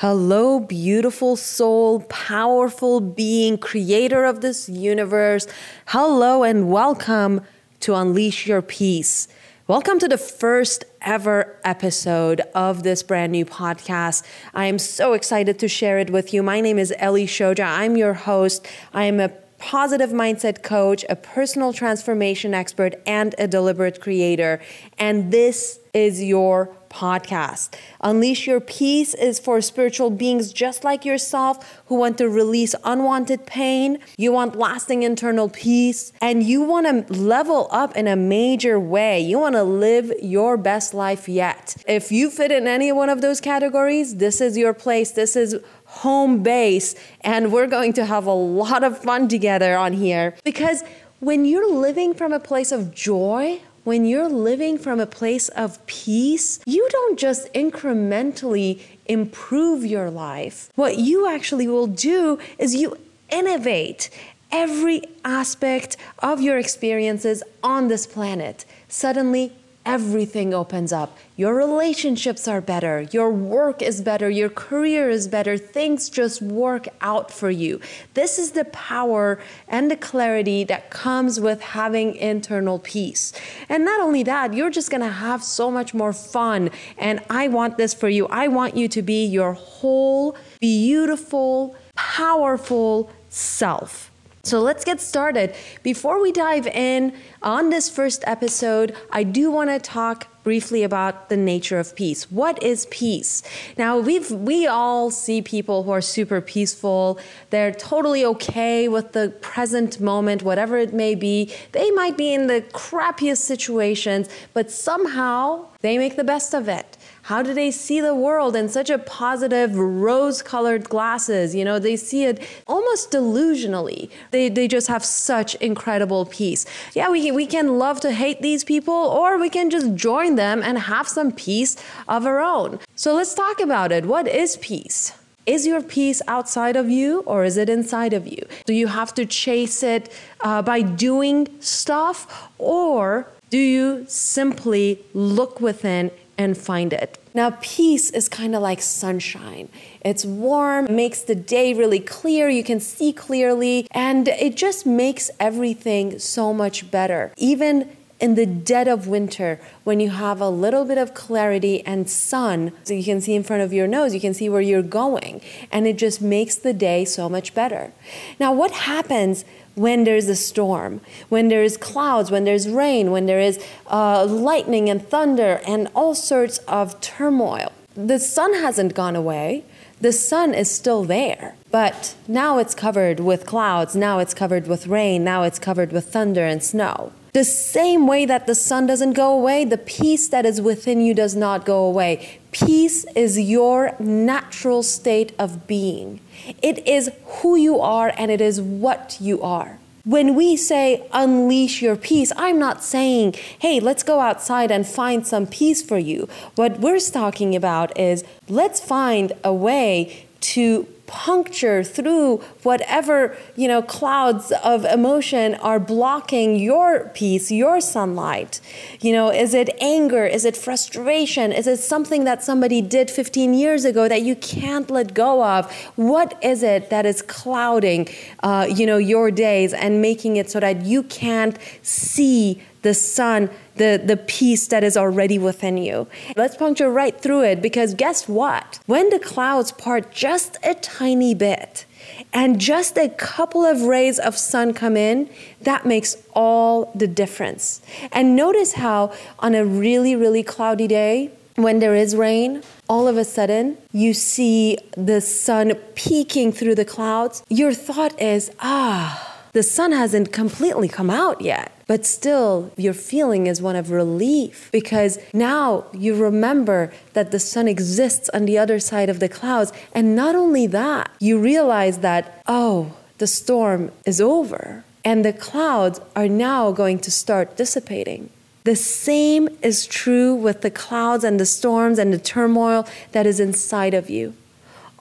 Hello, beautiful soul, powerful being, creator of this universe. Hello, and welcome to Unleash Your Peace. Welcome to the first ever episode of this brand new podcast. I am so excited to share it with you. My name is Ellie Shoja. I'm your host. I am a positive mindset coach, a personal transformation expert, and a deliberate creator. And this is your podcast. Unleash Your Peace is for spiritual beings just like yourself who want to release unwanted pain. You want lasting internal peace and you want to level up in a major way. You want to live your best life yet. If you fit in any one of those categories, this is your place. This is home base. And we're going to have a lot of fun together on here because when you're living from a place of joy, when you're living from a place of peace, you don't just incrementally improve your life. What you actually will do is you innovate every aspect of your experiences on this planet. Suddenly, everything opens up. Your relationships are better, your work is better, your career is better. Things just work out for you. This is the power and the clarity that comes with having internal peace. And not only that, you're just gonna have so much more fun. And I want this for you. I want you to be your whole, beautiful, powerful self. So let's get started. Before we dive in on this first episode, I do want to talk briefly about the nature of peace. What is peace? Now, we've we all see people who are super peaceful. They're totally okay with the present moment, whatever it may be. They might be in the crappiest situations, but somehow they make the best of it. How do they see the world in such a positive, rose colored glasses? You know, they see it almost delusionally. They, they just have such incredible peace. Yeah, we, we can love to hate these people, or we can just join them and have some peace of our own. So let's talk about it. What is peace? Is your peace outside of you or is it inside of you? Do you have to chase it uh, by doing stuff or do you simply look within and find it. Now, peace is kind of like sunshine. It's warm, makes the day really clear, you can see clearly, and it just makes everything so much better. Even in the dead of winter, when you have a little bit of clarity and sun, so you can see in front of your nose, you can see where you're going, and it just makes the day so much better. Now, what happens when there's a storm, when there's clouds, when there's rain, when there is uh, lightning and thunder and all sorts of turmoil. The sun hasn't gone away. The sun is still there, but now it's covered with clouds, now it's covered with rain, now it's covered with thunder and snow. The same way that the sun doesn't go away, the peace that is within you does not go away. Peace is your natural state of being. It is who you are and it is what you are. When we say unleash your peace, I'm not saying, hey, let's go outside and find some peace for you. What we're talking about is let's find a way to puncture through whatever you know clouds of emotion are blocking your peace your sunlight. You know is it anger? Is it frustration? Is it something that somebody did 15 years ago that you can't let go of? What is it that is clouding uh, you know your days and making it so that you can't see the sun, the, the peace that is already within you. Let's puncture right through it because guess what? When the clouds part just a tiny bit and just a couple of rays of sun come in, that makes all the difference. And notice how on a really, really cloudy day, when there is rain, all of a sudden you see the sun peeking through the clouds. Your thought is, ah, the sun hasn't completely come out yet, but still your feeling is one of relief because now you remember that the sun exists on the other side of the clouds. And not only that, you realize that, oh, the storm is over and the clouds are now going to start dissipating. The same is true with the clouds and the storms and the turmoil that is inside of you.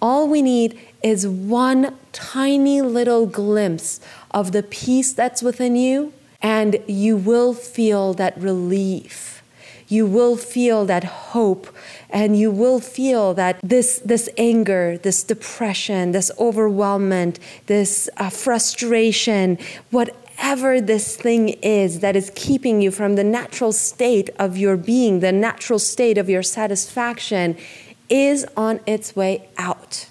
All we need is one tiny little glimpse of the peace that's within you, and you will feel that relief. you will feel that hope and you will feel that this this anger this depression this overwhelmment this uh, frustration whatever this thing is that is keeping you from the natural state of your being the natural state of your satisfaction is on its way out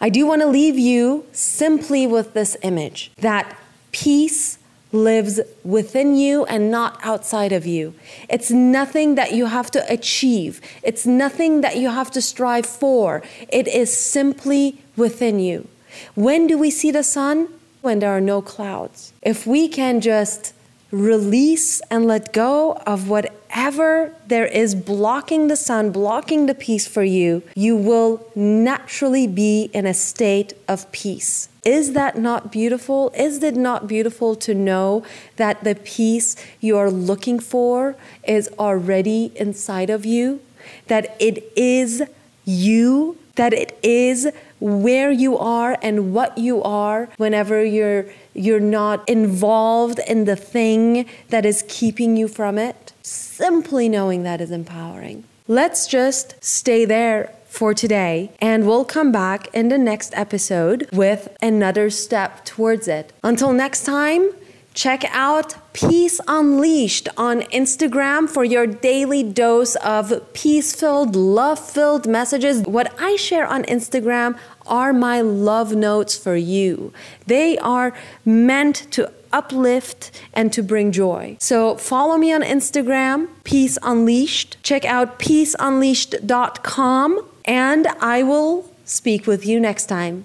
i do want to leave you simply with this image that peace lives within you and not outside of you. It's nothing that you have to achieve, it's nothing that you have to strive for. It is simply within you. When do we see the sun? When there are no clouds. If we can just release and let go of whatever there is blocking the sun, blocking the peace for you, you will naturally be in a state of peace. Is that not beautiful? Is it not beautiful to know that the peace you are looking for is already inside of you? That it is you, that it is where you are and what you are whenever you're you're not involved in the thing that is keeping you from it. Simply knowing that is empowering. Let's just stay there for today, and we'll come back in the next episode with another step towards it. Until next time, check out Peace Unleashed on Instagram for your daily dose of peace filled, love filled messages. What I share on Instagram are my love notes for you. They are meant to uplift and to bring joy. So follow me on Instagram, Peace Unleashed. Check out peaceunleashed.com and I will speak with you next time.